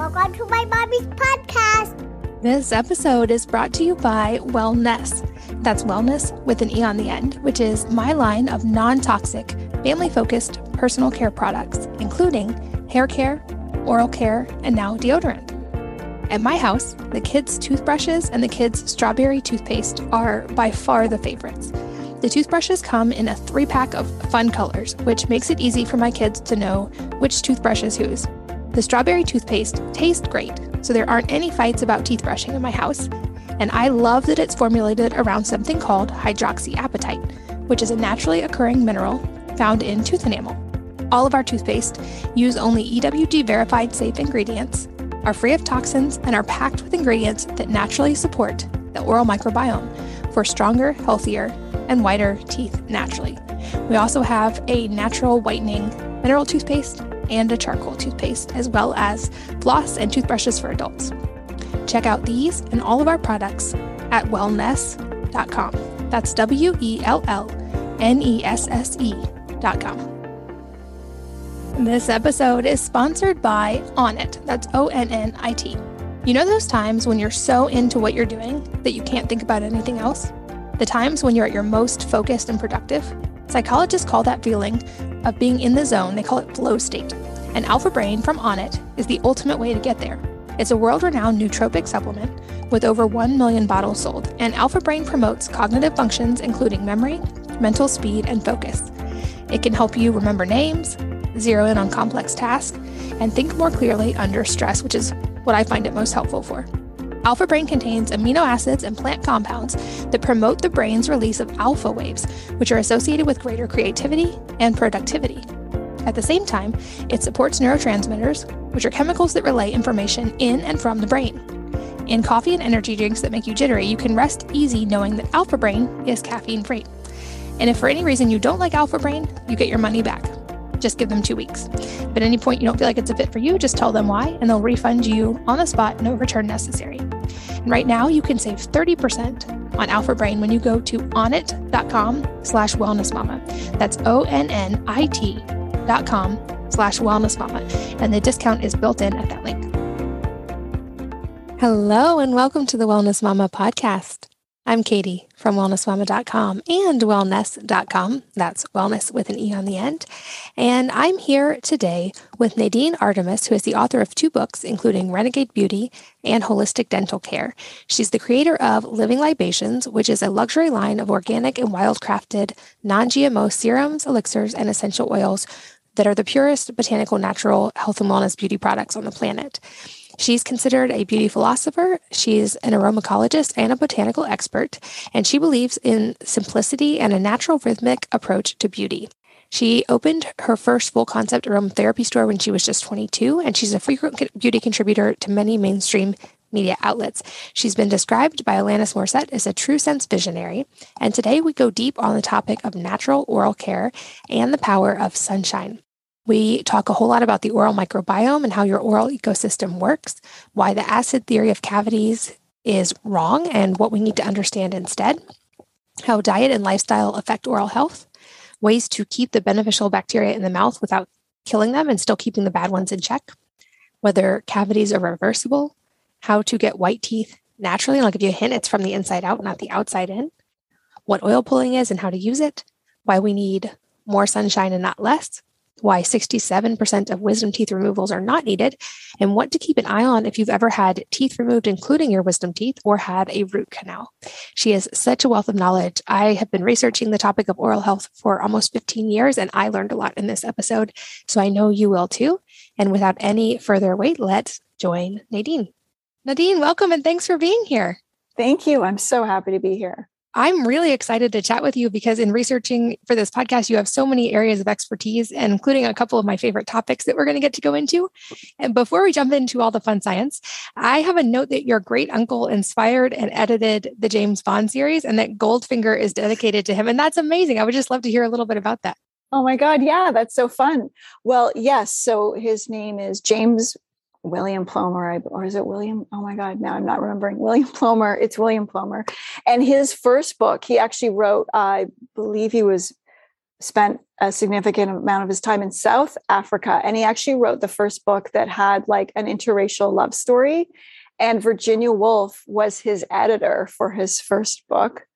Welcome to my mommy's podcast. This episode is brought to you by Wellnesse. That's wellness with an E on the end, which is my line of non toxic, family focused personal care products, including hair care, oral care, and now deodorant. At my house, the kids' toothbrushes and the kids' strawberry toothpaste are by far the favorites. The toothbrushes come in a three pack of fun colors, which makes it easy for my kids to know which toothbrush is whose. The strawberry toothpaste tastes great, so there aren't any fights about teeth brushing in my house. And I love that it's formulated around something called hydroxyapatite, which is a naturally occurring mineral found in tooth enamel. All of our toothpaste use only EWG verified safe ingredients, are free of toxins, and are packed with ingredients that naturally support the oral microbiome for stronger, healthier, and whiter teeth naturally. We also have a natural whitening mineral toothpaste and a charcoal toothpaste, as well as floss and toothbrushes for adults. Check out these and all of our products at wellnesse.com. That's W E L L N E S S E.com. This episode is sponsored by Onnit. That's O N N I T. You know those times when you're so into what you're doing that you can't think about anything else? The times when you're at your most focused and productive? Psychologists call that feeling of being in the zone, they call it flow state. And Alpha Brain from Onnit is the ultimate way to get there. It's a world renowned nootropic supplement with over 1 million bottles sold, and Alpha Brain promotes cognitive functions including memory, mental speed, and focus. It can help you remember names, zero in on complex tasks, and think more clearly under stress, which is what I find it most helpful for. Alpha Brain contains amino acids and plant compounds that promote the brain's release of alpha waves, which are associated with greater creativity and productivity. At the same time, it supports neurotransmitters, which are chemicals that relay information in and from the brain. In coffee and energy drinks that make you jittery, you can rest easy knowing that Alpha Brain is caffeine free. And if for any reason you don't like Alpha Brain, you get your money back. Just give them two weeks. If at any point you don't feel like it's a fit for you, just tell them why, and they'll refund you on the spot, no return necessary. And right now, you can save 30% on Alpha Brain when you go to onnit.com slash wellnessmama. That's O-N-N-I-T dot com slash wellnessmama. And the discount is built in at that link. Hello, and welcome to the Wellness Mama podcast. I'm Katie from wellnessmama.com and wellnesse.com. That's wellness with an E on the end. And I'm here today with Nadine Artemis, who is the author of two books, including Renegade Beauty and Holistic Dental Care. She's the creator of Living Libations, which is a luxury line of organic and wildcrafted non GMO serums, elixirs, and essential oils that are the purest botanical, natural health and wellness beauty products on the planet. She's considered a beauty philosopher. She's an aromacologist and a botanical expert, and she believes in simplicity and a natural rhythmic approach to beauty. She opened her first full concept aromatherapy store when she was just 22, and she's a frequent beauty contributor to many mainstream media outlets. She's been described by Alanis Morissette as a true sense visionary. And today we go deep on the topic of natural oral care and the power of sunshine. We talk a whole lot about the oral microbiome and how your oral ecosystem works, why the acid theory of cavities is wrong and what we need to understand instead, how diet and lifestyle affect oral health, ways to keep the beneficial bacteria in the mouth without killing them and still keeping the bad ones in check, whether cavities are reversible, how to get white teeth naturally. And I'll give you a hint it's from the inside out, not the outside in, what oil pulling is and how to use it, why we need more sunshine and not less, why 67% of wisdom teeth removals are not needed, and what to keep an eye on if you've ever had teeth removed, including your wisdom teeth, or had a root canal. She has such a wealth of knowledge. I have been researching the topic of oral health for almost 15 years, and I learned a lot in this episode. So I know you will too. And without any further wait, let's join Nadine. Nadine, welcome and thanks for being here. Thank you. I'm so happy to be here. I'm really excited to chat with you because in researching for this podcast, you have so many areas of expertise, and including a couple of my favorite topics that we're going to get to go into. And before we jump into all the fun science, I have a note that your great uncle inspired and edited the James Bond series, and that Goldfinger is dedicated to him. And that's amazing. I would just love to hear a little bit about that. Oh my God. Yeah, that's so fun. Well, yes. So his name is James William Plomer, or is it William? Oh my God, now I'm not remembering. William Plomer. It's William Plomer. And his first book, he actually wrote, I believe he was spent a significant amount of his time in South Africa. And he actually wrote the first book that had like an interracial love story. And Virginia Woolf was his editor for his first book.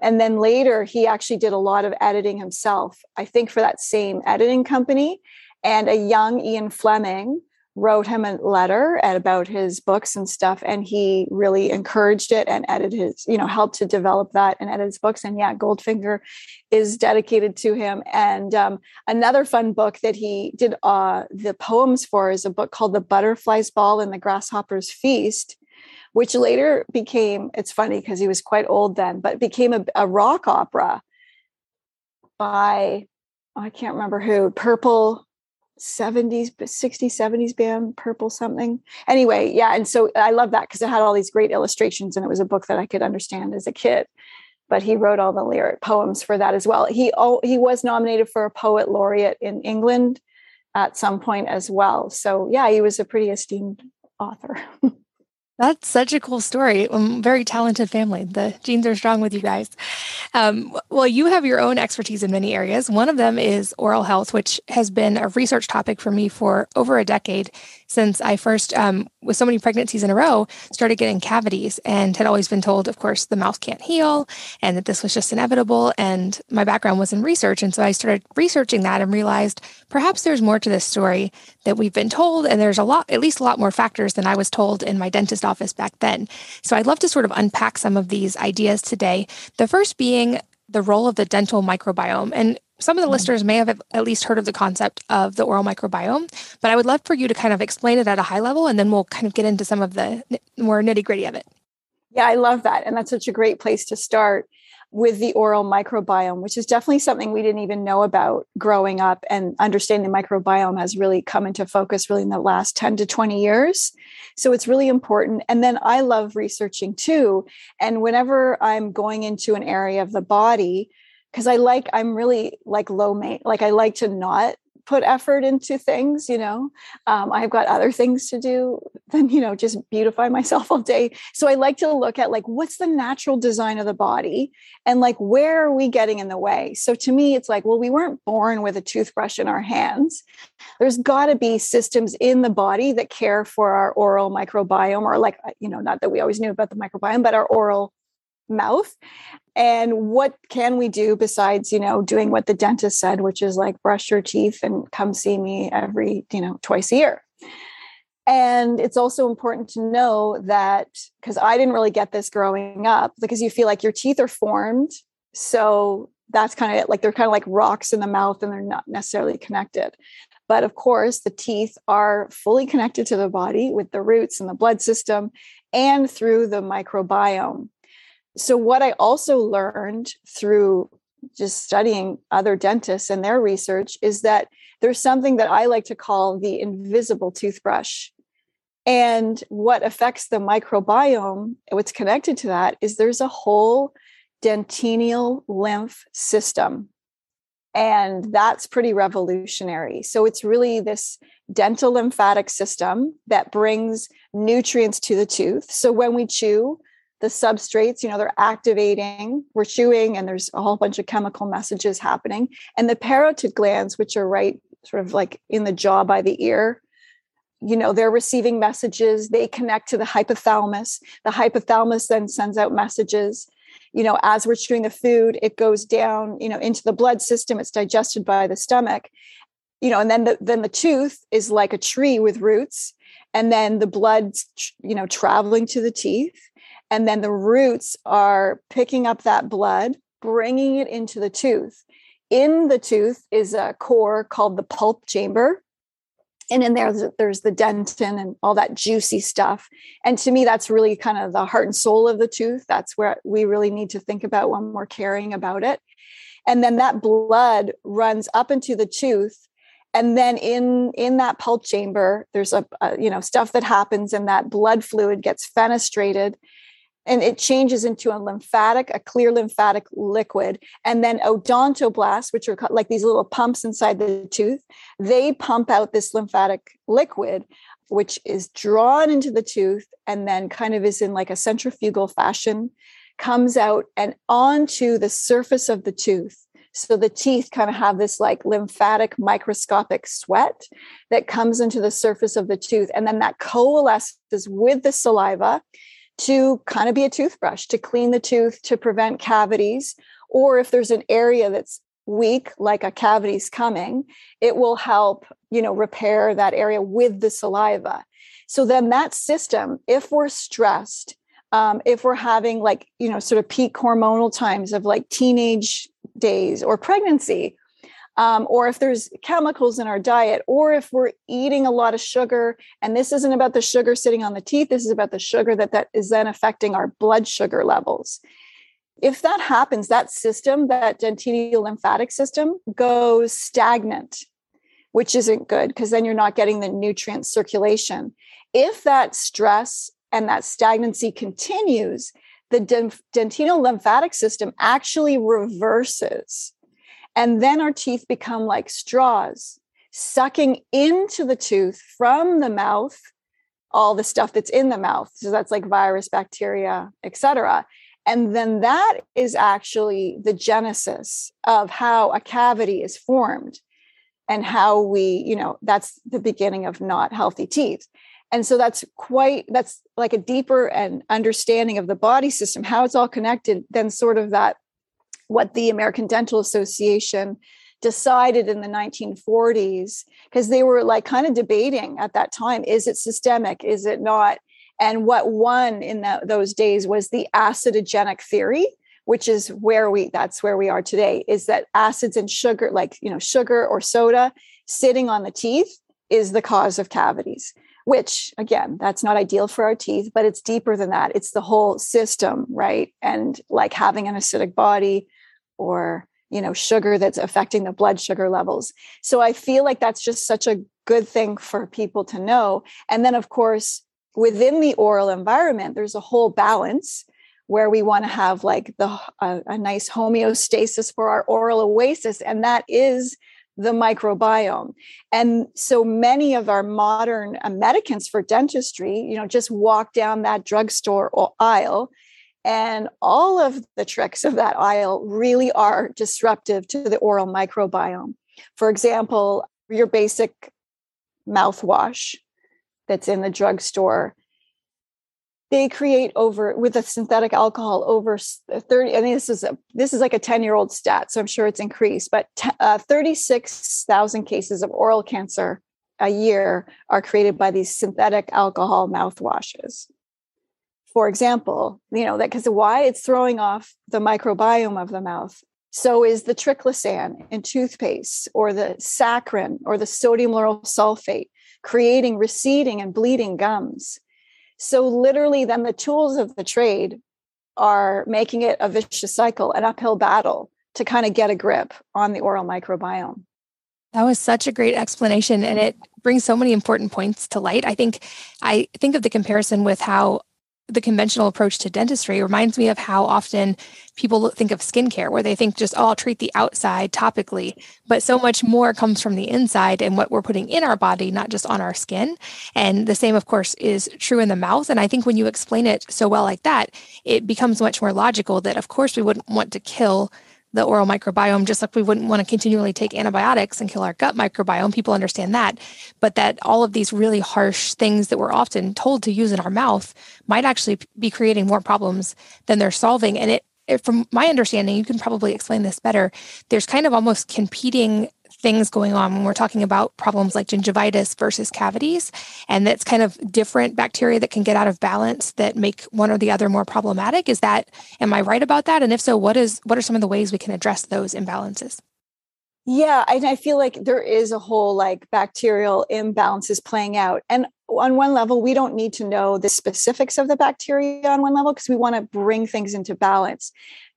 And then later, he actually did a lot of editing himself, I think, for that same editing company. And a young Ian Fleming wrote him a letter about his books and stuff and he really encouraged it and edited his you know helped to develop that and edit his books and yeah goldfinger is dedicated to him. And um, another fun book that he did uh, the poems for is a book called the butterfly's ball and the grasshopper's feast which later became it's funny because he was quite old then but became a, a rock opera by i can't remember who purple 70s 60s 70s band purple something. Anyway yeah and so i love that because it had all these great illustrations and it was a book that i could understand as a kid. But he wrote all the lyric poems for that as well. He oh, he was nominated for a poet laureate in england at some point as well. So yeah he was a pretty esteemed author That's such a cool story. Um, very talented family. The genes are strong with you guys. Um, well, you have your own expertise in many areas. One of them is oral health, which has been a research topic for me for over a decade since I first, um, with so many pregnancies in a row, started getting cavities and had always been told, of course, the mouth can't heal and that this was just inevitable. And my background was in research. And so I started researching that and realized perhaps there's more to this story that we've been told. And there's a lot, at least a lot more factors than I was told in my dentist office back then. So I'd love to sort of unpack some of these ideas today. The first being the role of the dental microbiome. And some of the mm-hmm. listeners may have at least heard of the concept of the oral microbiome, but I would love for you to kind of explain it at a high level and then we'll kind of get into some of the more nitty gritty of it. Yeah, I love that. And that's such a great place to start with the oral microbiome, which is definitely something we didn't even know about growing up. And understanding the microbiome has really come into focus really in the last 10 to 20 years. So it's really important. And then I love researching too. And whenever I'm going into an area of the body, because I like I'm really like low mate, like I like to not put effort into things you know? Um, i've got other things to do than you know just beautify myself all day. So i like to look at like what's the natural design of the body and like where are we getting in the way? So to me it's like well we weren't born with a toothbrush in our hands. There's got to be systems in the body that care for our oral microbiome or like you know not that we always knew about the microbiome but our oral mouth and what can we do besides you know doing what the dentist said which is like brush your teeth and come see me every you know twice a year? And it's also important to know that because i didn't really get this growing up because you feel like your teeth are formed so that's kind of it like they're kind of like rocks in the mouth and they're not necessarily connected. But of course the teeth are fully connected to the body with the roots and the blood system and through the microbiome so, what I also learned through just studying other dentists and their research is that there's something that I like to call the invisible toothbrush. And what affects the microbiome, what's connected to that, is there's a whole dentinal lymph system. And that's pretty revolutionary. So it's really this dental lymphatic system that brings nutrients to the tooth. So when we chew, the substrates, you know, they're activating, we're chewing, and there's a whole bunch of chemical messages happening. And the parotid glands, which are right sort of like in the jaw by the ear, you know, they're receiving messages. They connect to the hypothalamus. The hypothalamus then sends out messages. You know, as we're chewing the food, it goes down, you know, into the blood system. It's digested by the stomach. You know, and then the then the tooth is like a tree with roots, and then the blood, you know, traveling to the teeth and then the roots are picking up that blood, bringing it into the tooth. In the tooth is a core called the pulp chamber. And in there, there's the dentin and all that juicy stuff. And to me, that's really kind of the heart and soul of the tooth. That's where we really need to think about when we're caring about it. And then that blood runs up into the tooth and then in in that pulp chamber there's a, a, you know stuff that happens and that blood fluid gets fenestrated and it changes into a lymphatic, a clear lymphatic liquid. And then odontoblasts, which are like these little pumps inside the tooth, they pump out this lymphatic liquid, which is drawn into the tooth and then kind of is in like a centrifugal fashion, comes out and onto the surface of the tooth. So the teeth kind of have this like lymphatic microscopic sweat that comes into the surface of the tooth. And then that coalesces with the saliva to kind of be a toothbrush to clean the tooth to prevent cavities. Or if there's an area that's weak, like a cavity's coming, it will help, you know, repair that area with the saliva. So then that system, if we're stressed, um, if we're having like, you know, sort of peak hormonal times of like teenage days or pregnancy, um, or if there's chemicals in our diet, or if we're eating a lot of sugar, and this isn't about the sugar sitting on the teeth, this is about the sugar that that is then affecting our blood sugar levels. If that happens, that system, that dentinal lymphatic system, goes stagnant, which isn't good because then you're not getting the nutrient circulation. If that stress and that stagnancy continues, the dentinal lymphatic system actually reverses and then our teeth become like straws, sucking into the tooth from the mouth all the stuff that's in the mouth. So that's like virus, bacteria, etc. And then that is actually the genesis of how a cavity is formed and how we, you know, that's the beginning of not healthy teeth. And so that's quite, that's like a deeper and understanding of the body system, how it's all connected, than sort of that what the American Dental Association decided in the 1940s because they were like kind of debating at that time is it systemic is it not? And what won in the, those days was the acidogenic theory which is where we that's where we are today is that acids and sugar like you know sugar or soda sitting on the teeth is the cause of cavities which again that's not ideal for our teeth but it's deeper than that. It's the whole system right? And like having an acidic body or you know sugar that's affecting the blood sugar levels. So i feel like that's just such a good thing for people to know. And then of course within the oral environment there's a whole balance where we want to have like the a nice homeostasis for our oral oasis and that is the microbiome. And so many of our modern uh, medicants for dentistry you know just walk down that drugstore aisle and all of the tricks of that aisle really are disruptive to the oral microbiome. For example, your basic mouthwash that's in the drugstore, they create over with a synthetic alcohol over 30 i mean this is a this is like a 10 year old stat so i'm sure it's increased but t- uh, 36000 cases of oral cancer a year are created by these synthetic alcohol mouthwashes for example, you know, that because why it's throwing off the microbiome of the mouth. So is the triclosan in toothpaste or the saccharin or the sodium lauryl sulfate creating receding and bleeding gums. So literally then the tools of the trade are making it a vicious cycle, an uphill battle to kind of get a grip on the oral microbiome. That was such a great explanation and it brings so many important points to light. I think I think of the comparison with how the conventional approach to dentistry reminds me of how often people think of skincare, where they think just, oh, I'll treat the outside topically. But so much more comes from the inside and what we're putting in our body, not just on our skin. And the same, of course, is true in the mouth. And I think when you explain it so well like that, it becomes much more logical that, of course, we wouldn't want to kill the oral microbiome, just like we wouldn't want to continually take antibiotics and kill our gut microbiome. People understand that. But that all of these really harsh things that we're often told to use in our mouth might actually be creating more problems than they're solving. And it, it from my understanding, you can probably explain this better. There's kind of almost competing things going on when we're talking about problems like gingivitis versus cavities. And that's kind of different bacteria that can get out of balance that make one or the other more problematic. Is that, am I right about that? And if so, what is, what are some of the ways we can address those imbalances? Yeah, and I feel like there is a whole like bacterial imbalances playing out. And on one level, we don't need to know the specifics of the bacteria on one level because we want to bring things into balance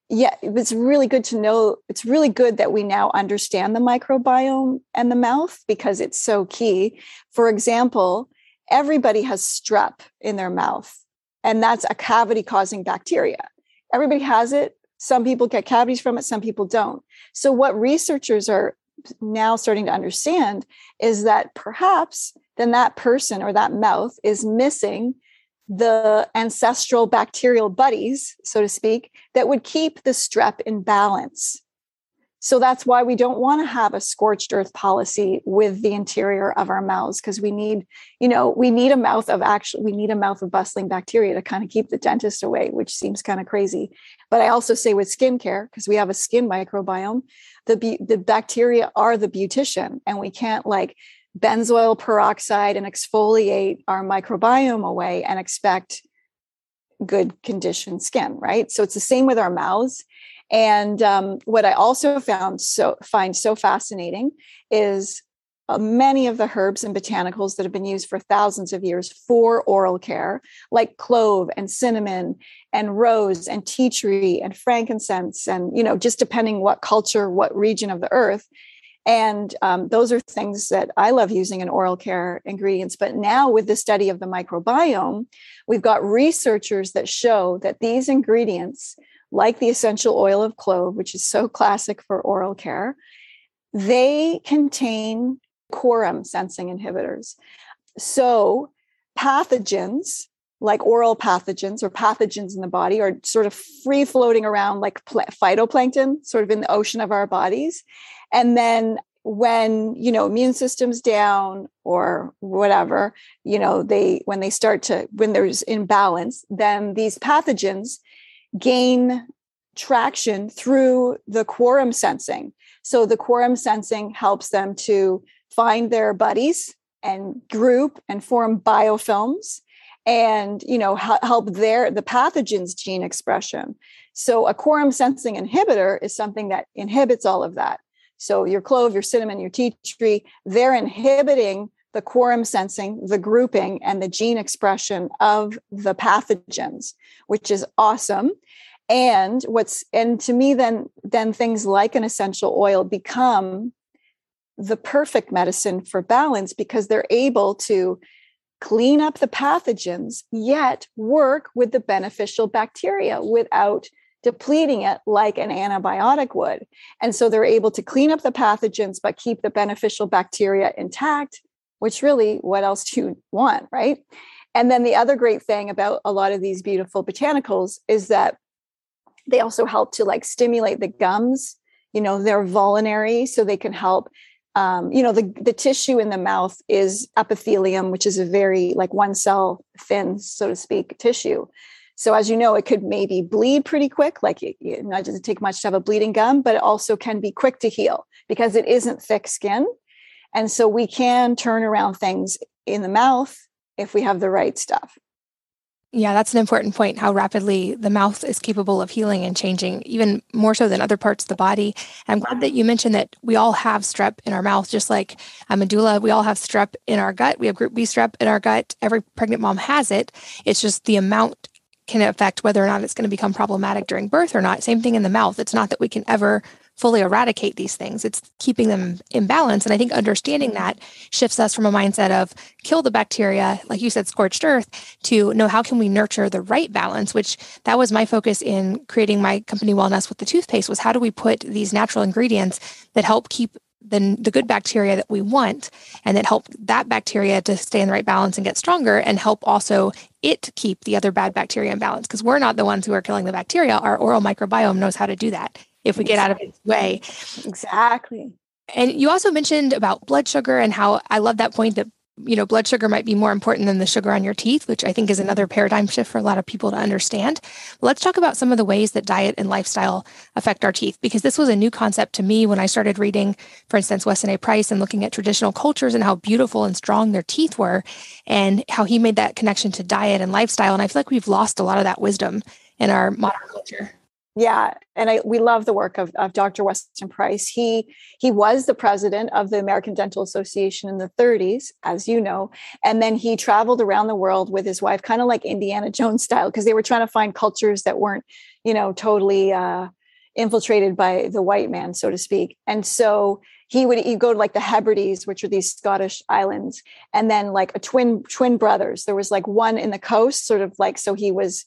yeah, it's really good to know. It's really good that we now understand the microbiome and the mouth because it's so key. For example, everybody has strep in their mouth, and that's a cavity causing bacteria. Everybody has it. Some people get cavities from it, some people don't. So, what researchers are now starting to understand is that perhaps then that person or that mouth is missing the ancestral bacterial buddies, so to speak, that would keep the strep in balance. So that's why we don't want to have a scorched earth policy with the interior of our mouths because we need, you know, we need a mouth of actually, we need a mouth of bustling bacteria to kind of keep the dentist away, which seems kind of crazy. But I also say with skincare, because we have a skin microbiome, the, the bacteria are the beautician and we can't like benzoyl peroxide and exfoliate our microbiome away and expect good conditioned skin, right? So it's the same with our mouths. And um, what I also found so find so fascinating is uh, many of the herbs and botanicals that have been used for thousands of years for oral care, like clove and cinnamon and rose and tea tree and frankincense, and you know, just depending what culture, what region of the earth. And um, those are things that I love using in oral care ingredients. But now, with the study of the microbiome, we've got researchers that show that these ingredients like the essential oil of clove, which is so classic for oral care, they contain quorum sensing inhibitors. So, pathogens like oral pathogens or pathogens in the body are sort of free floating around like phytoplankton, sort of in the ocean of our bodies. And then when you know immune systems down or whatever you know they when they start to when there's imbalance then these pathogens gain traction through the quorum sensing. So the quorum sensing helps them to find their buddies and group and form biofilms and you know help their the pathogens gene expression so a quorum sensing inhibitor is something that inhibits all of that so your clove your cinnamon your tea tree they're inhibiting the quorum sensing the grouping and the gene expression of the pathogens which is awesome. And what's and to me then then things like an essential oil become the perfect medicine for balance because they're able to clean up the pathogens yet work with the beneficial bacteria without depleting it like an antibiotic would. And so they're able to clean up the pathogens but keep the beneficial bacteria intact which really what else do you want right? And then the other great thing about a lot of these beautiful botanicals is that they also help to like stimulate the gums. You know they're vulnerary so they can help um, you know the, the tissue in the mouth is epithelium which is a very like one cell thin so to speak tissue so as you know it could maybe bleed pretty quick like it, it not doesn't take much to have a bleeding gum but it also can be quick to heal because it isn't thick skin and so we can turn around things in the mouth if we have the right stuff yeah, that's an important point how rapidly the mouth is capable of healing and changing, even more so than other parts of the body. I'm glad that you mentioned that we all have strep in our mouth, just like a medulla. We all have strep in our gut. We have group B strep in our gut. Every pregnant mom has it. It's just the amount can affect whether or not it's going to become problematic during birth or not. Same thing in the mouth. It's not that we can ever fully eradicate these things. It's keeping them in balance. And I think understanding mm-hmm. that shifts us from a mindset of kill the bacteria, like you said, scorched earth, to know how can we nurture the right balance, which that was my focus in creating my company Wellnesse with the toothpaste was how do we put these natural ingredients that help keep the, the good bacteria that we want and that help that bacteria to stay in the right balance and get stronger and help also it keep the other bad bacteria in balance because we're not the ones who are killing the bacteria our oral microbiome knows how to do that if we get out of its way. Exactly. And you also mentioned about blood sugar and how I love that point that you know blood sugar might be more important than the sugar on your teeth which i think is another paradigm shift for a lot of people to understand. But let's talk about some of the ways that diet and lifestyle affect our teeth because this was a new concept to me when i started reading for instance weston a. Price and looking at traditional cultures and how beautiful and strong their teeth were and how he made that connection to diet and lifestyle. And i feel like we've lost a lot of that wisdom in our modern culture yeah and I, we love the work of, of dr weston price. He he was the president of the american dental association in the 30s as you know and then he traveled around the world with his wife kind of like indiana jones style because they were trying to find cultures that weren't you know totally uh, infiltrated by the white man so to speak. And so he would he'd go to like the hebrides which are these scottish islands and then like a twin twin brothers. There was like one in the coast sort of like so he was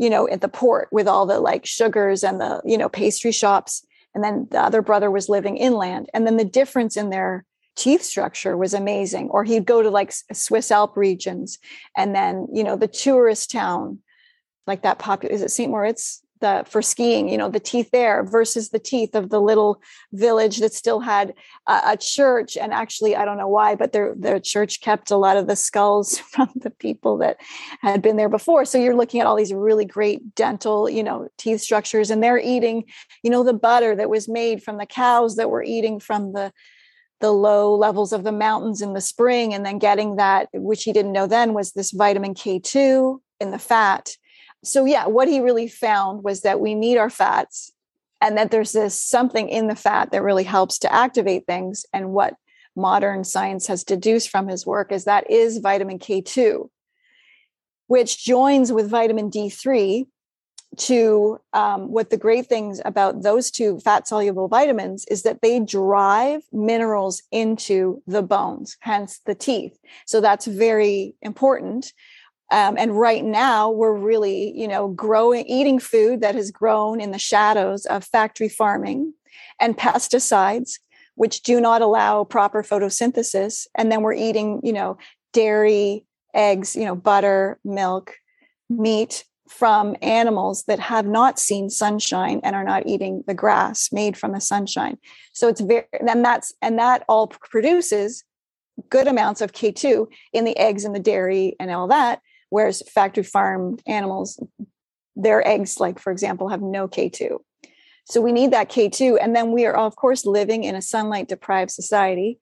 you know, at the port with all the like sugars and the, you know, pastry shops. And then the other brother was living inland. And then the difference in their teeth structure was amazing. Or he'd go to like Swiss Alp regions and then, you know, the tourist town, like that popular, is it St. Moritz? The for skiing you know the teeth there versus the teeth of the little village that still had a, a church. And actually i don't know why but their their church kept a lot of the skulls from the people that had been there before. So you're looking at all these really great dental you know teeth structures and they're eating you know the butter that was made from the cows that were eating from the the low levels of the mountains in the spring. And then getting that which he didn't know then was this vitamin k2 in the fat so yeah what he really found was that we need our fats and that there's this something in the fat that really helps to activate things. And what modern science has deduced from his work is that is vitamin k2 which joins with vitamin d3 to um, what the great things about those two fat soluble vitamins is that they drive minerals into the bones hence the teeth. So that's very important um, and right now, we're really, you know, growing, eating food that has grown in the shadows of factory farming and pesticides, which do not allow proper photosynthesis. And then we're eating, you know, dairy, eggs, you know, butter, milk, meat from animals that have not seen sunshine and are not eating the grass made from the sunshine. So it's very, and that's, and that all produces good amounts of K2 in the eggs and the dairy and all that whereas factory farmed animals their eggs like for example have no k2 so we need that k2 and then we are of course living in a sunlight deprived society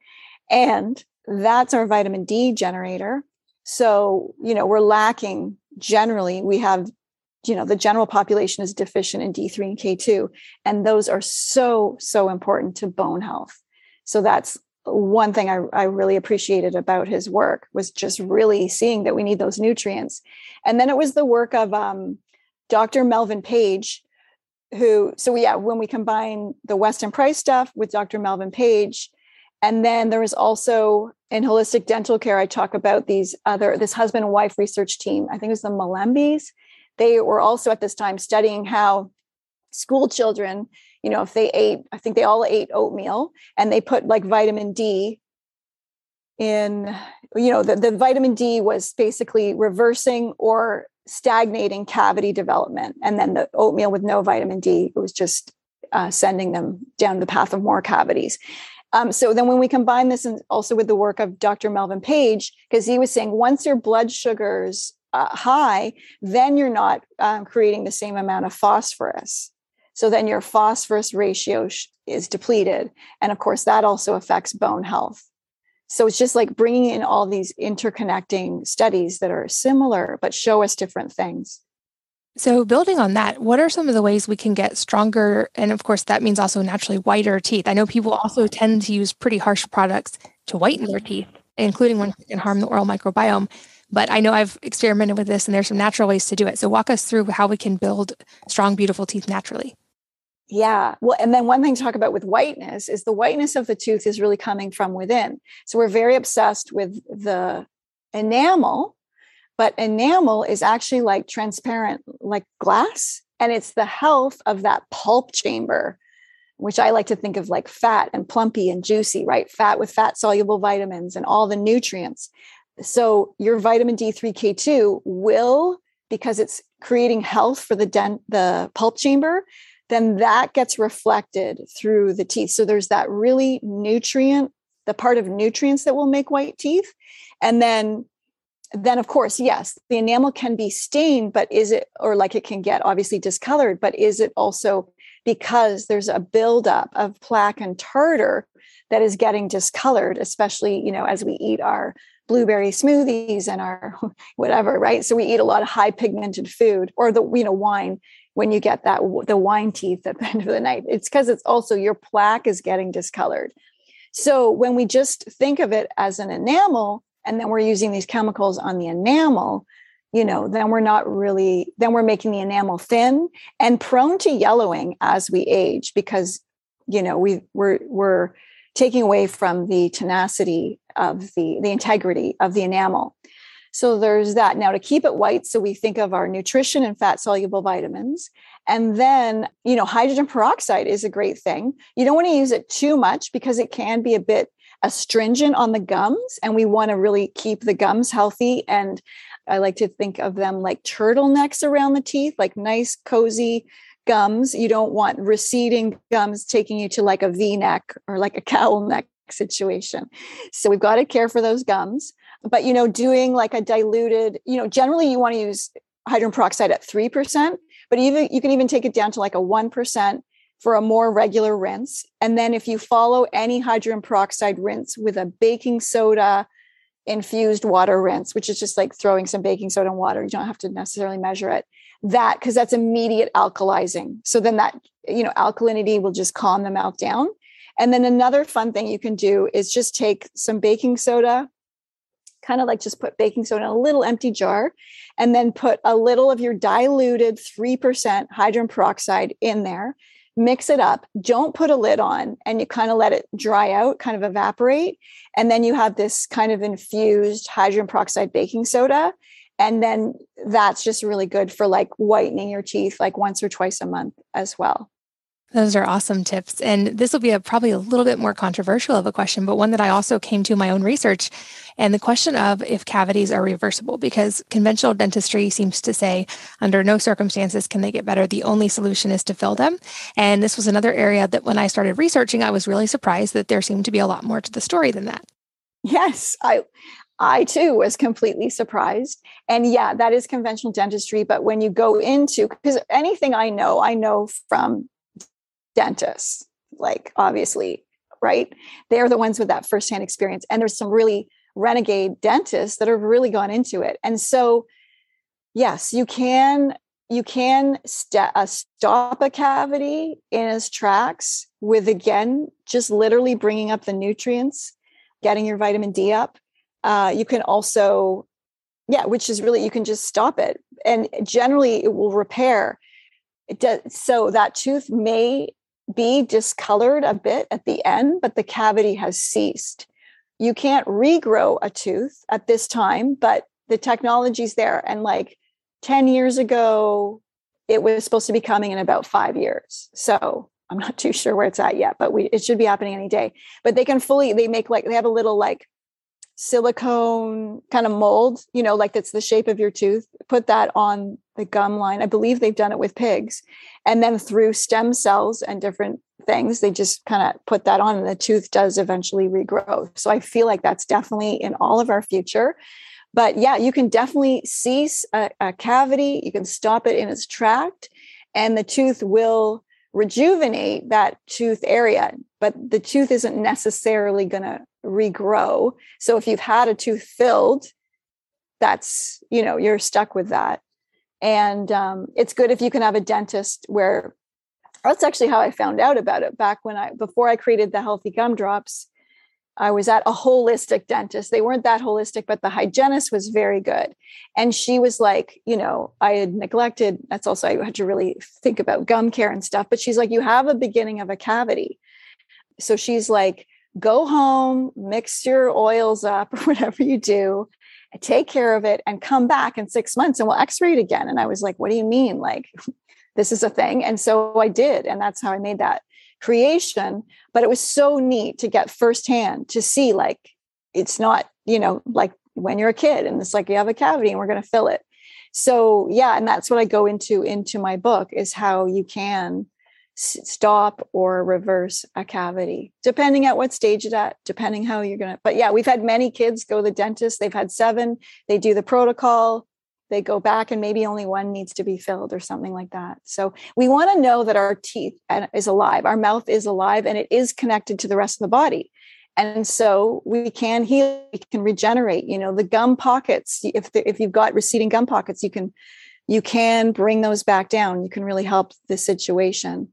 and that's our vitamin d generator. So you know we're lacking generally we have you know the general population is deficient in d3 and k2 and those are so so important to bone health. So that's one thing I, I, really appreciated about his work was just really seeing that we need those nutrients. And then it was the work of um, Dr. Melvin Page, who, so we yeah, when we combine the Weston Price stuff with Dr. Melvin Page, and then there was also in holistic dental care, I talk about these other, this husband and wife research team. I think it was the Mellanbys. They were also at this time studying how school children you know if they ate i think they all ate oatmeal and they put like vitamin d in you know the, the vitamin d was basically reversing or stagnating cavity development. And then the oatmeal with no vitamin d it was just uh, sending them down the path of more cavities. Um, so then when we combine this and also with the work of dr melvin page because he was saying once your blood sugars uh, high then you're not um, creating the same amount of phosphorus so then your phosphorus ratio is depleted. And of course, that also affects bone health. So it's just like bringing in all these interconnecting studies that are similar, but show us different things. So, building on that, what are some of the ways we can get stronger? And of course, that means also naturally whiter teeth. I know people also tend to use pretty harsh products to whiten their mm-hmm. teeth, including ones that can harm the oral microbiome. But I know I've experimented with this and there's some natural ways to do it. So, walk us through how we can build strong, beautiful teeth naturally. Yeah. Well, and then one thing to talk about with whiteness is the whiteness of the tooth is really coming from within. So we're very obsessed with the enamel, but enamel is actually like transparent, like glass. And it's the health of that pulp chamber, which I like to think of like fat and plumpy and juicy, right? Fat with fat soluble vitamins and all the nutrients. So your vitamin D3K2 will, because it's creating health for the dent, the pulp chamber, then that gets reflected through the teeth. So there's that really nutrient, the part of nutrients that will make white teeth. And then then of course yes the enamel can be stained but is it or like it can get obviously discolored but is it also because there's a buildup of plaque and tartar that is getting discolored especially you know as we eat our blueberry smoothies and our whatever right so we eat a lot of high pigmented food or the you know wine when you get that the wine teeth at the end of the night. It's because it's also your plaque is getting discolored. So when we just think of it as an enamel and then we're using these chemicals on the enamel you know then we're not really then we're making the enamel thin and prone to yellowing as we age because you know we we're we're taking away from the tenacity of the the integrity of the enamel so there's that. Now, to keep it white, so we think of our nutrition and fat soluble vitamins. And then, you know, hydrogen peroxide is a great thing. You don't want to use it too much because it can be a bit astringent on the gums. And we want to really keep the gums healthy. And I like to think of them like turtlenecks around the teeth, like nice, cozy, gums. You don't want receding gums taking you to like a V neck or like a cowl neck situation. So we've got to care for those gums. But, you know, doing like a diluted, you know, generally you want to use hydrogen peroxide at 3%, but even you can even take it down to like a 1% for a more regular rinse. And then if you follow any hydrogen peroxide rinse with a baking soda infused water rinse, which is just like throwing some baking soda in water, you don't have to necessarily measure it. That because that's immediate alkalizing. So then that, you know, alkalinity will just calm the mouth down. And then another fun thing you can do is just take some baking soda, kind of like just put baking soda in a little empty jar, and then put a little of your diluted 3% hydrogen peroxide in there. Mix it up. Don't put a lid on and you kind of let it dry out kind of evaporate. And then you have this kind of infused hydrogen peroxide baking soda. And then that's just really good for like whitening your teeth like once or twice a month as well those are awesome tips. And this will be a probably a little bit more controversial of a question, but one that I also came to my own research. And the question of if cavities are reversible, because conventional dentistry seems to say under no circumstances can they get better. The only solution is to fill them. And this was another area that when I started researching, I was really surprised that there seemed to be a lot more to the story than that. Yes, I I too was completely surprised. And yeah, that is conventional dentistry. But when you go into, because anything I know, I know from dentists, like obviously, right? They're the ones with that firsthand experience. And there's some really renegade dentists that have really gone into it. And so, yes, you can you can st- uh, stop a cavity in its tracks with again just literally bringing up the nutrients, getting your vitamin D up. Uh, you can also, yeah, which is really you can just stop it, and generally it will repair. It does, so that tooth may be discolored a bit at the end, but the cavity has ceased. You can't regrow a tooth at this time, but the technology's there. And like 10 years ago, it was supposed to be coming in about five years. So I'm not too sure where it's at yet, but we it should be happening any day. But they can fully, they make like they have a little like silicone kind of mold, you know, like that's the shape of your tooth. Put that on the gum line. I believe they've done it with pigs. And then through stem cells and different things, they just kind of put that on and the tooth does eventually regrow. So I feel like that's definitely in all of our future. But yeah, you can definitely cease a, a cavity, you can stop it in its tract, and the tooth will rejuvenate that tooth area, but the tooth isn't necessarily going to regrow. So if you've had a tooth filled, that's, you know, you're stuck with that. And um, it's good if you can have a dentist where that's actually how I found out about it back when I, before I created the healthy gumdrops. I was at a holistic dentist. They weren't that holistic, but the hygienist was very good. And she was like, you know, I had neglected, that's also, I had to really think about gum care and stuff. But she's like, you have a beginning of a cavity. So she's like, go home, mix your oils up or whatever you do, take care of it, and come back in six months and we'll x ray it again. And I was like, what do you mean? Like, this is a thing. And so I did. And that's how I made that creation. But it was so neat to get firsthand to see, like, it's not, you know, like when you're a kid and it's like you have a cavity and we're going to fill it. So, yeah. And that's what I go into into my book is how you can stop or reverse a cavity depending at what stage it's at depending how you're gonna but yeah we've had many kids go to the dentist. They've had seven. They do the protocol. They go back and maybe only one needs to be filled or something like that. So we want to know that our teeth is alive. Our mouth is alive and it is connected to the rest of the body. And so we can heal we can regenerate you know the gum pockets. If the, if you've got receding gum pockets you can you can bring those back down. You can really help the situation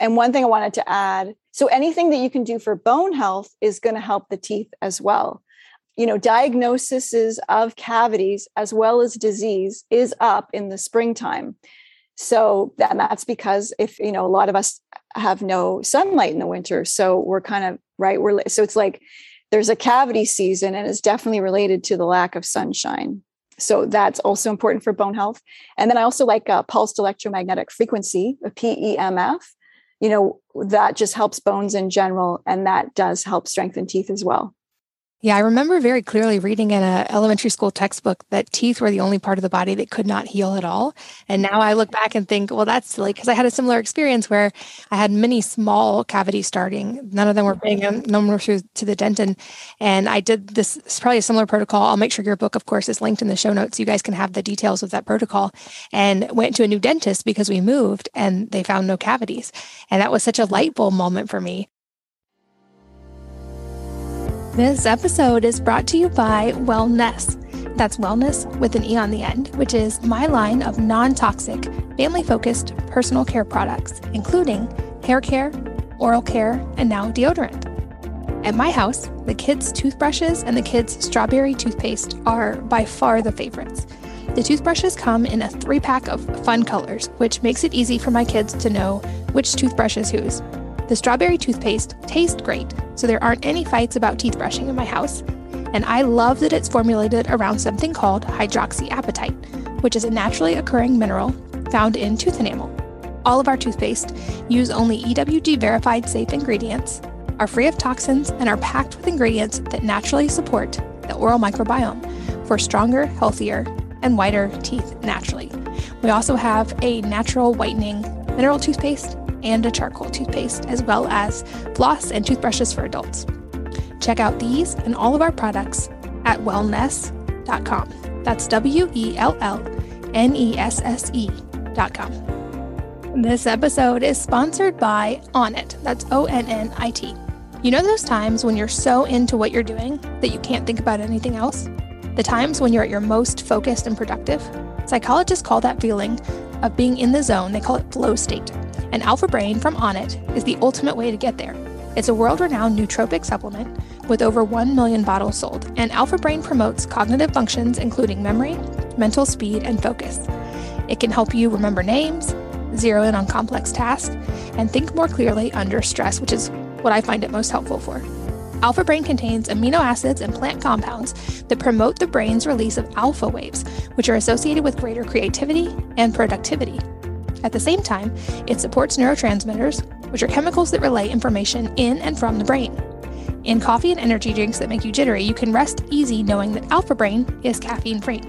and one thing I wanted to add so anything that you can do for bone health is going to help the teeth as well. You know, diagnoses of cavities as well as disease is up in the springtime. So that, that's because if, you know, a lot of us have no sunlight in the winter. So we're kind of right. We're so it's like there's a cavity season and it's definitely related to the lack of sunshine. So that's also important for bone health. And then I also like uh, pulsed electromagnetic frequency, a PEMF you know, that just helps bones in general. And that does help strengthen teeth as well. Yeah, I remember very clearly reading in an elementary school textbook that teeth were the only part of the body that could not heal at all. And now I look back and think, well, that's silly because I had a similar experience where I had many small cavities starting. None of them were big, none were through to the dentin. And I did this, probably a similar protocol. I'll make sure your book, of course, is linked in the show notes. You guys can have the details of that protocol. And went to a new dentist because we moved and they found no cavities. And that was such a light bulb moment for me this episode is brought to you by Wellnesse. That's wellness with an E on the end, which is my line of non toxic, family focused personal care products, including hair care, oral care, and now deodorant. At my house, the kids' toothbrushes and the kids' strawberry toothpaste are by far the favorites. The toothbrushes come in a three pack of fun colors, which makes it easy for my kids to know which toothbrush is whose. The strawberry toothpaste tastes great, so there aren't any fights about teeth brushing in my house. And I love that it's formulated around something called hydroxyapatite, which is a naturally occurring mineral found in tooth enamel. All of our toothpaste use only EWG verified safe ingredients, are free of toxins, and are packed with ingredients that naturally support the oral microbiome for stronger, healthier, and whiter teeth naturally. We also have a natural whitening mineral toothpaste and a charcoal toothpaste, as well as floss and toothbrushes for adults. Check out these and all of our products at wellnesse.com. That's W E L L N E S S E.com. This episode is sponsored by Onnit. That's O N N I T. You know those times when you're so into what you're doing that you can't think about anything else? The times when you're at your most focused and productive? Psychologists call that feeling of being in the zone, they call it flow state and Alpha Brain from Onnit is the ultimate way to get there. It's a world renowned nootropic supplement with over 1 million bottles sold, and Alpha Brain promotes cognitive functions including memory, mental speed, and focus. It can help you remember names, zero in on complex tasks, and think more clearly under stress, which is what I find it most helpful for. Alpha Brain contains amino acids and plant compounds that promote the brain's release of alpha waves, which are associated with greater creativity and productivity. At the same time, it supports neurotransmitters, which are chemicals that relay information in and from the brain. In coffee and energy drinks that make you jittery, you can rest easy knowing that Alpha Brain is caffeine free.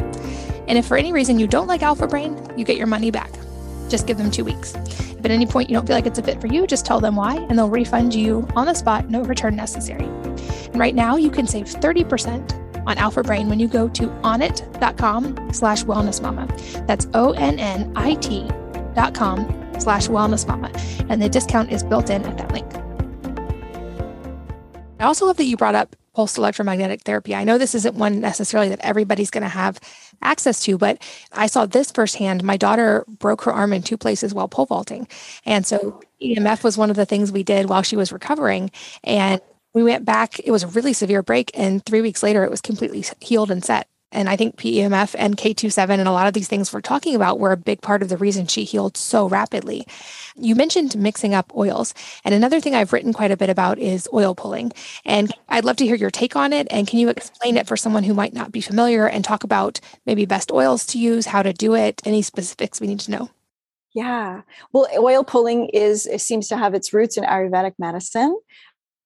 And if for any reason you don't like Alpha Brain, you get your money back. Just give them two weeks. If at any point you don't feel like it's a fit for you, just tell them why, and they'll refund you on the spot, no return necessary. And right now, you can save 30% on Alpha Brain when you go to onnit.com slash wellnessmama. That's O-N-N-I-T com slash wellness mama and the discount is built in at that link. I also love that you brought up pulsed electromagnetic therapy. I know this isn't one necessarily that everybody's going to have access to but i saw this firsthand. My daughter broke her arm in two places while pole vaulting. And so emf was one of the things we did while she was recovering. And we went back it was a really severe break and three weeks later it was completely healed and set and I think PEMF and K2-7 and a lot of these things we're talking about were a big part of the reason she healed so rapidly. You mentioned mixing up oils. And another thing I've written quite a bit about is oil pulling. And I'd love to hear your take on it. And can you explain it for someone who might not be familiar and talk about maybe best oils to use, how to do it, any specifics we need to know? Yeah. Well, oil pulling is it seems to have its roots in Ayurvedic medicine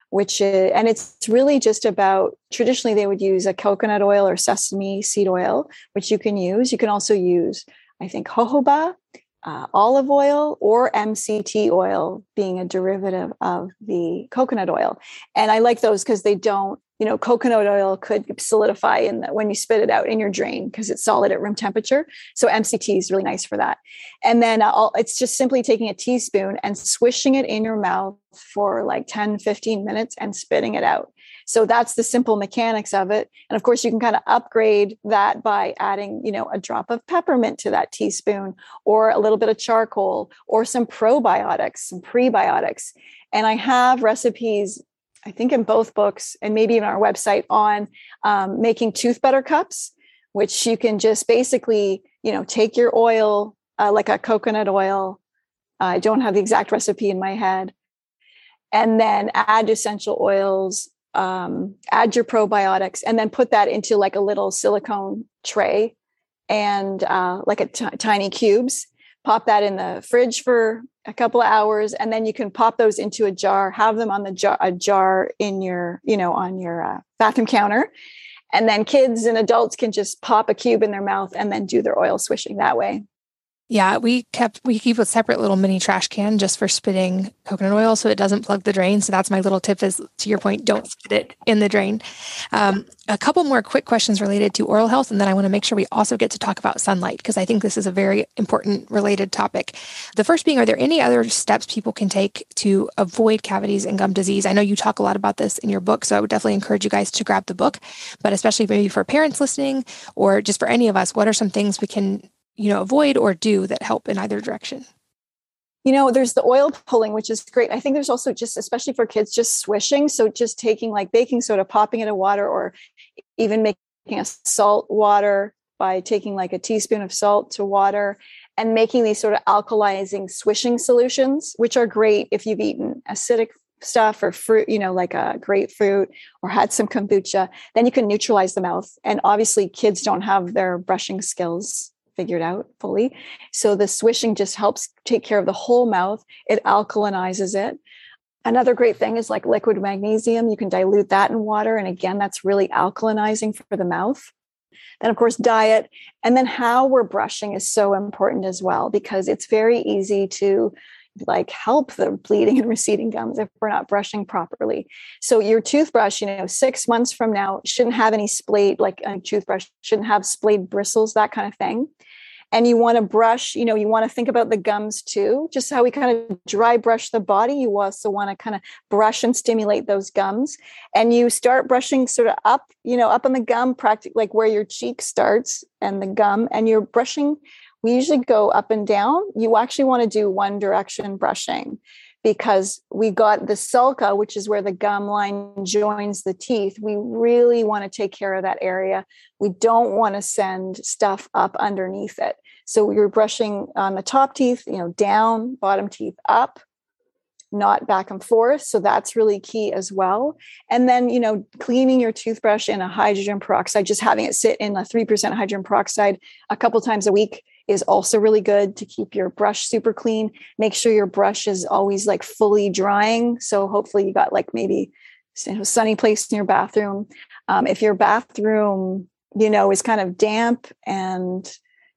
which is, and it's really just about traditionally they would use a coconut oil or sesame seed oil, which you can use. You can also use, I think, jojoba, uh, olive oil, or MCT oil, being a derivative of the coconut oil. And I like those because they don't you know, coconut oil could solidify in the, when you spit it out in your drain because it's solid at room temperature. So MCT is really nice for that. And then uh, it's just simply taking a teaspoon and swishing it in your mouth for like 10, 15 minutes and spitting it out. So that's the simple mechanics of it. And of course, you can kind of upgrade that by adding, you know, a drop of peppermint to that teaspoon or a little bit of charcoal or some probiotics, some prebiotics. And I have recipes I think in both books and maybe even our website on um, making tooth butter cups, which you can just basically, you know, take your oil, uh, like a coconut oil. I don't have the exact recipe in my head. And then add essential oils, um, add your probiotics, and then put that into like a little silicone tray and uh, like a t- tiny cubes pop that in the fridge for a couple of hours and then you can pop those into a jar have them on the jar a jar in your you know on your uh, bathroom counter. And then kids and adults can just pop a cube in their mouth and then do their oil swishing that way yeah, we kept we keep a separate little mini trash can just for spitting coconut oil so it doesn't plug the drain. So that's my little tip is to your point, don't spit it in the drain. Um, a couple more quick questions related to oral health, and then I want to make sure we also get to talk about sunlight because I think this is a very important related topic. The first being, are there any other steps people can take to avoid cavities and gum disease? I know you talk a lot about this in your book, so I would definitely encourage you guys to grab the book. But especially maybe for parents listening or just for any of us, what are some things we can you know avoid or do that help in either direction? You know there's the oil pulling which is great. I think there's also just especially for kids just swishing. So just taking like baking soda popping into water or even making a salt water by taking like a teaspoon of salt to water and making these sort of alkalizing swishing solutions which are great if you've eaten acidic stuff or fruit you know like a grapefruit or had some kombucha then you can neutralize the mouth. And obviously kids don't have their brushing skills figured out fully. So the swishing just helps take care of the whole mouth. It alkalinizes it. Another great thing is like liquid magnesium. You can dilute that in water. And again, that's really alkalinizing for the mouth. Then, of course, diet. And then how we're brushing is so important as well, because it's very easy to like help the bleeding and receding gums if we're not brushing properly. So your toothbrush, you know, six months from now shouldn't have any splayed, like a toothbrush shouldn't have splayed bristles, that kind of thing and you want to brush you know you want to think about the gums too just how we kind of dry brush the body you also want to kind of brush and stimulate those gums. And you start brushing sort of up you know up on the gum practically like where your cheek starts and the gum and you're brushing we usually go up and down. You actually want to do one direction brushing because we got the sulcus, which is where the gum line joins the teeth. We really want to take care of that area. We don't want to send stuff up underneath it. So you're brushing on the top teeth, you know, down, bottom teeth up, not back and forth. So that's really key as well. And then, you know, cleaning your toothbrush in a hydrogen peroxide, just having it sit in a 3% hydrogen peroxide a couple times a week is also really good to keep your brush super clean. Make sure your brush is always like fully drying. So hopefully you got like maybe a sunny place in your bathroom. Um, if your bathroom, you know, is kind of damp and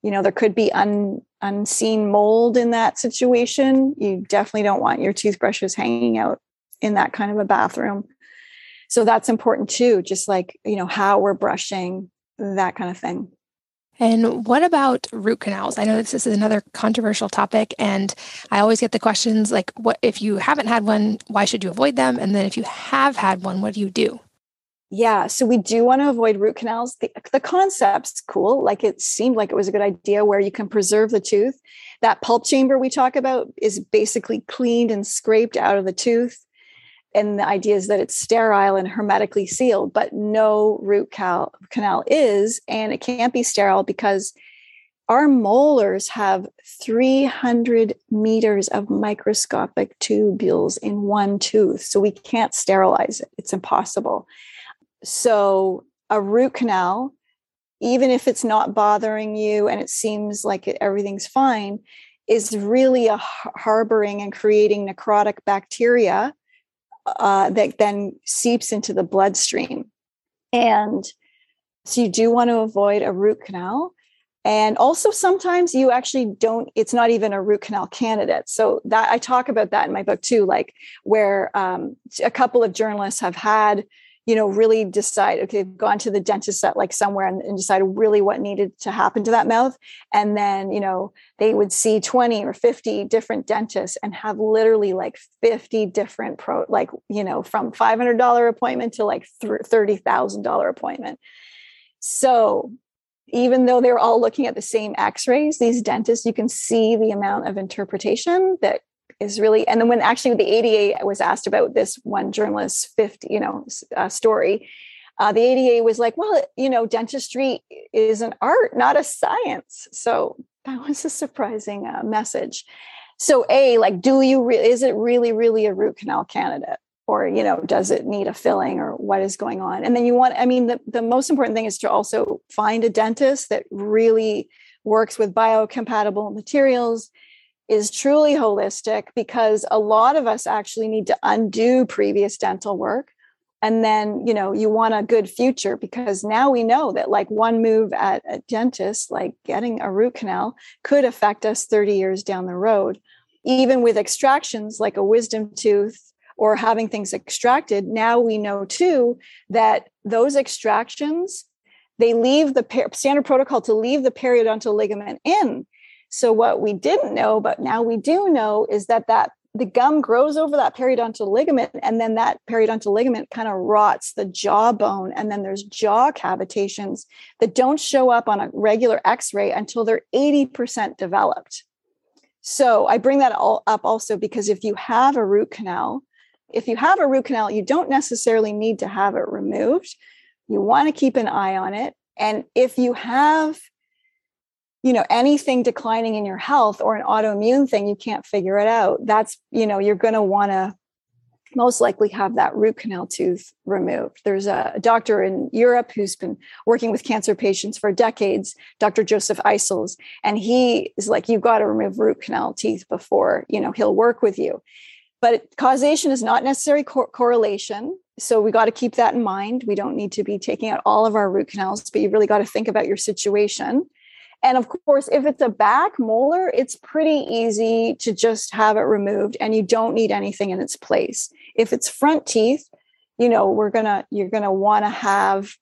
you know there could be un, unseen mold in that situation, you definitely don't want your toothbrushes hanging out in that kind of a bathroom. So that's important too, just like you know how we're brushing that kind of thing. And what about root canals? I know this is another controversial topic, and I always get the questions like, "What if you haven't had one? Why should you avoid them?" And then if you have had one, what do you do? Yeah, so we do want to avoid root canals. The, the concept's cool. Like it seemed like it was a good idea where you can preserve the tooth. That pulp chamber we talk about is basically cleaned and scraped out of the tooth and the idea is that it's sterile and hermetically sealed, but no root cal- canal is, and it can't be sterile because our molars have 300 meters of microscopic tubules in one tooth, so we can't sterilize it. It's impossible. So, a root canal, even if it's not bothering you and it seems like it, everything's fine, is really a harboring and creating necrotic bacteria uh, that then seeps into the bloodstream. And so you do want to avoid a root canal. And also sometimes you actually don't, it's not even a root canal candidate. So that I talk about that in my book too, like where um, a couple of journalists have had you know, really decide, okay, gone to the dentist at like somewhere and, and decided really what needed to happen to that mouth. And then, you know, they would see 20 or 50 different dentists and have literally like 50 different pro, like, you know, from $500 appointment to like $30,000 appointment. So even though they're all looking at the same x-rays these dentists you can see the amount of interpretation that is really and then when actually the ada was asked about this one journalist's 50 you know uh, story. Uh, the ada was like well you know dentistry is an art not a science. So that was a surprising uh, message. So a like do you re- is it really really a root canal candidate? Or you know does it need a filling or what is going on? And then you want i mean the, the most important thing is to also find a dentist that really works with biocompatible materials, is truly holistic because a lot of us actually need to undo previous dental work. And then you know you want a good future because now we know that like one move at a dentist like getting a root canal could affect us 30 years down the road. Even with extractions like a wisdom tooth or having things extracted now we know too that those extractions they leave the per- standard protocol to leave the periodontal ligament in so what we didn't know but now we do know is that that the gum grows over that periodontal ligament and then that periodontal ligament kind of rots the jawbone and then there's jaw cavitations that don't show up on a regular x-ray until they're 80% developed. So i bring that all up also because if you have a root canal if you have a root canal you don't necessarily need to have it removed. You want to keep an eye on it and if you have you know anything declining in your health or an autoimmune thing you can't figure it out. That's you know you're going to want to most likely have that root canal tooth removed. There's a doctor in europe who's been working with cancer patients for decades dr joseph Issels, and he is like you've got to remove root canal teeth before you know he'll work with you. But causation is not necessary co- correlation so we got to keep that in mind. We don't need to be taking out all of our root canals but you really got to think about your situation and of course, if it's a back molar, it's pretty easy to just have it removed and you don't need anything in its place. If it's front teeth, you know, we're going to, you're going to want to have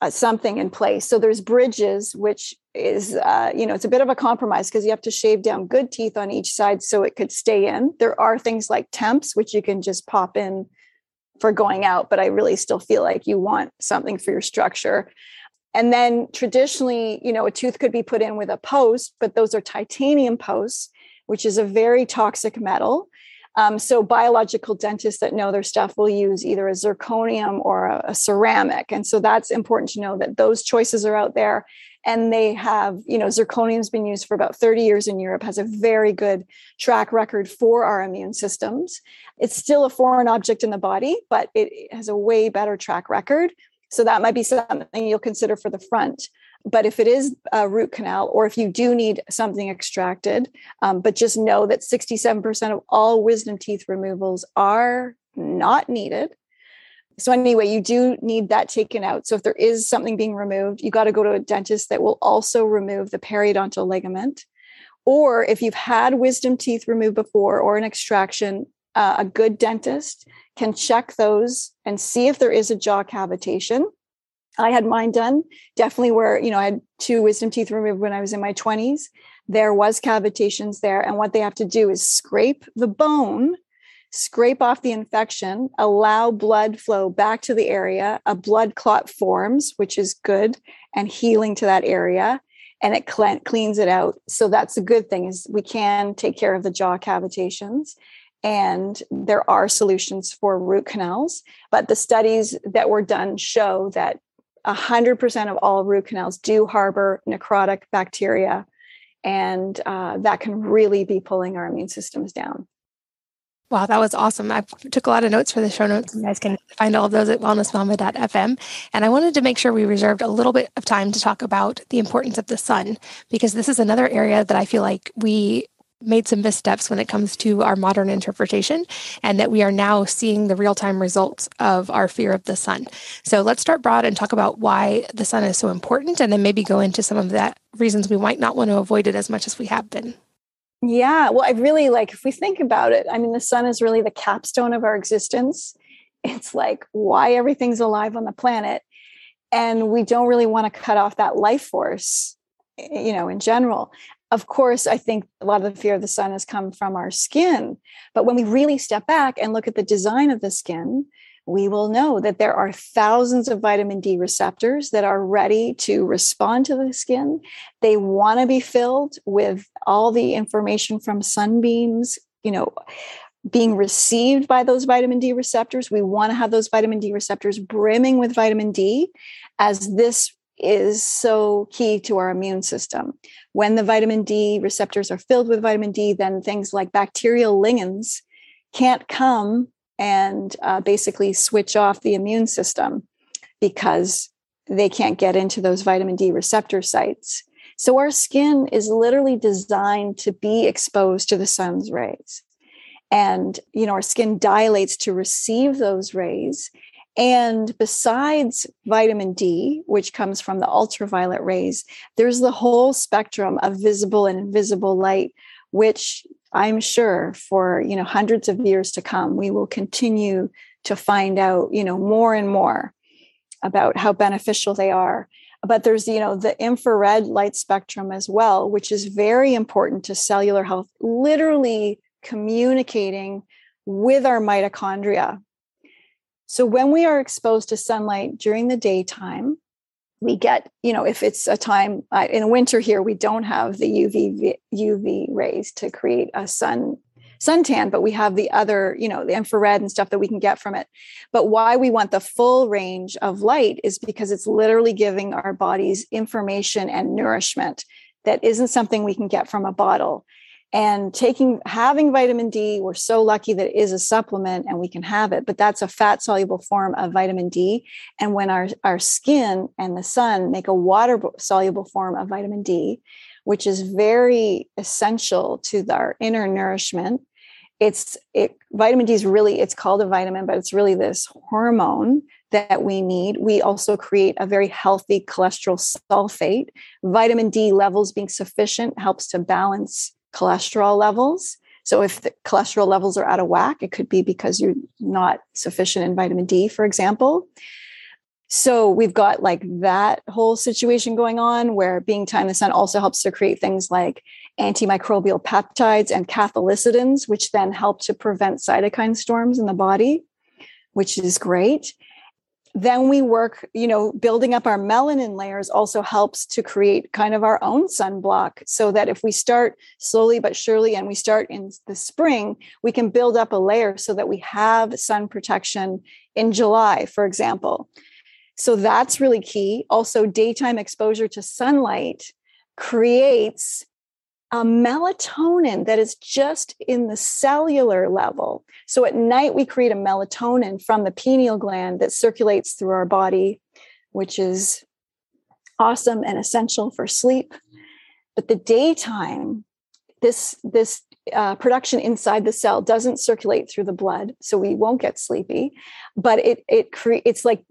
uh, something in place. So there's bridges, which is, uh, you know, it's a bit of a compromise because you have to shave down good teeth on each side so it could stay in. There are things like temps, which you can just pop in for going out, but I really still feel like you want something for your structure. And then traditionally, you know, a tooth could be put in with a post, but those are titanium posts, which is a very toxic metal. Um, so biological dentists that know their stuff will use either a zirconium or a, a, ceramic. And so that's important to know that those choices are out there. And they have, you know, zirconium's been used for about 30 years in Europe, has a very good track record for our immune systems. It's still a foreign object in the body, but it has a way better track record. So that might be something you'll consider for the front. But if it is a root canal, or if you do need something extracted, um, but just know that 67% of all wisdom teeth removals are not needed. So, anyway, you do need that taken out. So, if there is something being removed, you got to go to a dentist that will also remove the periodontal ligament. Or if you've had wisdom teeth removed before or an extraction, uh, a good dentist can check those and see if there is a jaw cavitation. I had mine done, definitely where, you know, I had two wisdom teeth removed when I was in my 20s. There was cavitations there. And what they have to do is scrape the bone, scrape off the infection, allow blood flow back to the area. A blood clot forms, which is good and healing to that area and it cleans it out. So that's a good thing is we can take care of the jaw cavitations and there are solutions for root canals but the studies that were done show that 100% of all root canals do harbor necrotic bacteria and uh, that can really be pulling our immune systems down Wow, that was awesome. I took a lot of notes for the show notes. You guys can find all of those at wellnessmama.fm. And I wanted to make sure we reserved a little bit of time to talk about the importance of the sun, because this is another area that I feel like we made some missteps when it comes to our modern interpretation, and that we are now seeing the real time results of our fear of the sun. So let's start broad and talk about why the sun is so important, and then maybe go into some of that reasons we might not want to avoid it as much as we have been. Yeah, well, I really like if we think about it, I mean, the sun is really the capstone of our existence. It's like why everything's alive on the planet. And we don't really want to cut off that life force, you know, in general of course, I think a lot of the fear of the sun has come from our skin. But when we really step back and look at the design of the skin, we will know that there are thousands of vitamin D receptors that are ready to respond to the skin. They want to be filled with all the information from sunbeams, you know, being received by those vitamin D receptors. We want to have those vitamin D receptors brimming with vitamin D as this is so key to our immune system. When the vitamin D receptors are filled with vitamin D, then things like bacterial ligands can't come and uh, basically switch off the immune system because they can't get into those vitamin D receptor sites. So our skin is literally designed to be exposed to the sun's rays. And, you know, our skin dilates to receive those rays. And besides vitamin D, which comes from the ultraviolet rays, there's the whole spectrum of visible and invisible light, which I'm sure for you know hundreds of years to come, we will continue to find out you know more and more about how beneficial they are. But there's you know the infrared light spectrum as well, which is very important to cellular health, literally communicating with our mitochondria so when we are exposed to sunlight during the daytime, we get, you know, if it's a time uh, in winter here, we don't have the UV UV rays to create a sun suntan, but we have the other, you know, the infrared and stuff that we can get from it. But why we want the full range of light is because it's literally giving our bodies information and nourishment that isn't something we can get from a bottle and taking having vitamin d we're so lucky that it is a supplement and we can have it but that's a fat soluble form of vitamin d. And when our, our skin and the sun make a water soluble form of vitamin d which is very essential to our inner nourishment it's it vitamin d is really it's called a vitamin but it's really this hormone that we need. We also create a very healthy cholesterol sulfate. Vitamin d levels being sufficient helps to balance cholesterol levels. So if the cholesterol levels are out of whack, it could be because you're not sufficient in vitamin D, for example. So we've got like that whole situation going on where being time in the sun also helps to create things like antimicrobial peptides and cathelicidins, which then help to prevent cytokine storms in the body, which is great then we work you know building up our melanin layers also helps to create kind of our own sunblock so that if we start slowly but surely and we start in the spring we can build up a layer so that we have sun protection in july for example. So that's really key. Also daytime exposure to sunlight creates a melatonin that is just in the cellular level. So at night, we create a melatonin from the pineal gland that circulates through our body, which is awesome and essential for sleep. But the daytime, this, this uh, production inside the cell doesn't circulate through the blood, so we won't get sleepy. But it it it's like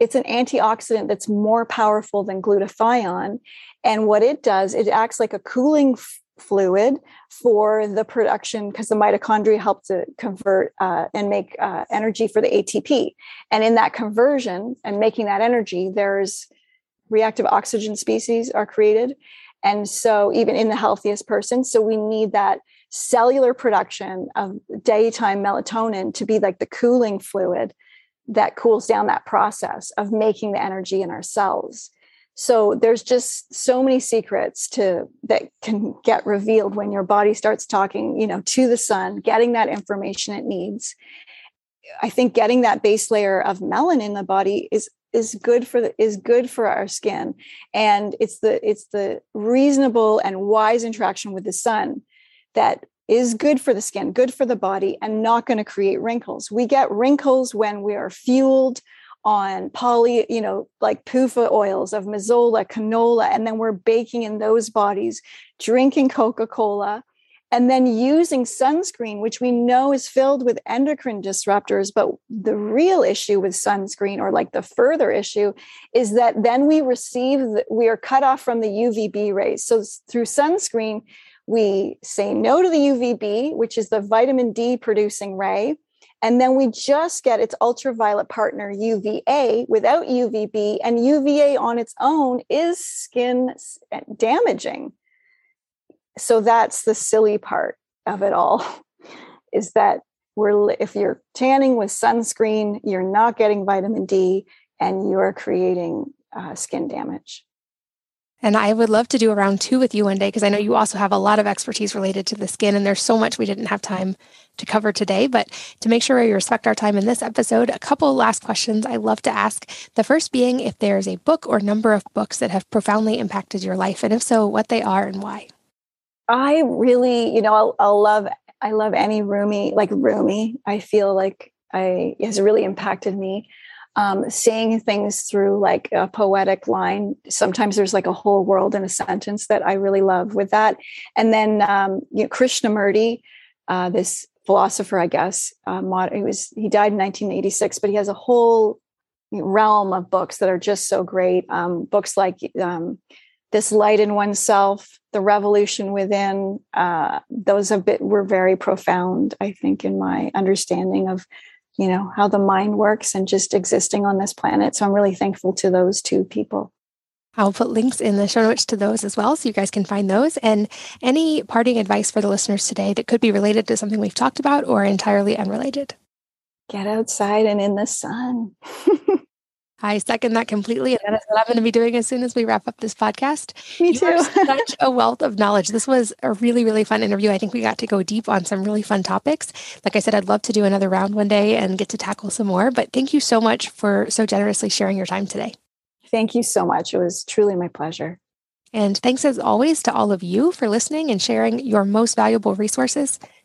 it's an antioxidant that's more powerful than glutathione and what it does it acts like a cooling f- fluid for the production because the mitochondria help to convert uh, and make uh, energy for the atp and in that conversion and making that energy there's reactive oxygen species are created. And so even in the healthiest person so we need that cellular production of daytime melatonin to be like the cooling fluid that cools down that process of making the energy in our cells so there's just so many secrets to that can get revealed when your body starts talking you know to the sun getting that information it needs i think getting that base layer of melanin in the body is is good for the, is good for our skin and it's the it's the reasonable and wise interaction with the sun that is good for the skin, good for the body, and not going to create wrinkles. We get wrinkles when we are fueled on poly, you know, like PUFA oils of mazola, canola, and then we're baking in those bodies, drinking Coca Cola, and then using sunscreen, which we know is filled with endocrine disruptors. But the real issue with sunscreen, or like the further issue, is that then we receive, the, we are cut off from the UVB rays. So through sunscreen, we say no to the UVB, which is the vitamin D producing ray. And then we just get its ultraviolet partner UVA without UVB. And UVA on its own is skin eh, damaging. So that's the silly part of it all is that we're, if you're tanning with sunscreen, you're not getting vitamin D and you're creating uh, skin damage. And I would love to do a round two with you one day because I know you also have a lot of expertise related to the skin, and there's so much we didn't have time to cover today. But to make sure we respect our time in this episode, a couple last questions I love to ask. The first being if there's a book or number of books that have profoundly impacted your life, and if so, what they are and why. I really, you know, I'll, I'll love, I love any Rumi, like Rumi. I feel like I has really impacted me. Um, seeing things through like a poetic line. Sometimes there's like a whole world in a sentence that I really love with that. And then um, you know, Krishnamurti, uh, this philosopher, I guess, uh, he was he died in 1986, but he has a whole realm of books that are just so great. Um, books like um, this light in oneself, the revolution within. Uh, those have been were very profound, I think, in my understanding of you know how the mind works and just existing on this planet so i'm really thankful to those two people I'll put links in the show notes to those as well so you guys can find those. And any parting advice for the listeners today that could be related to something we've talked about or entirely unrelated? Get outside and in the sun. I second that completely. And that is what I'm going to be doing as soon as we wrap up this podcast. Me too. You such a wealth of knowledge. This was a really, really fun interview. I think we got to go deep on some really fun topics. Like I said, I'd love to do another round one day and get to tackle some more. But thank you so much for so generously sharing your time today. Thank you so much. It was truly my pleasure. And thanks as always to all of you for listening and sharing your most valuable resources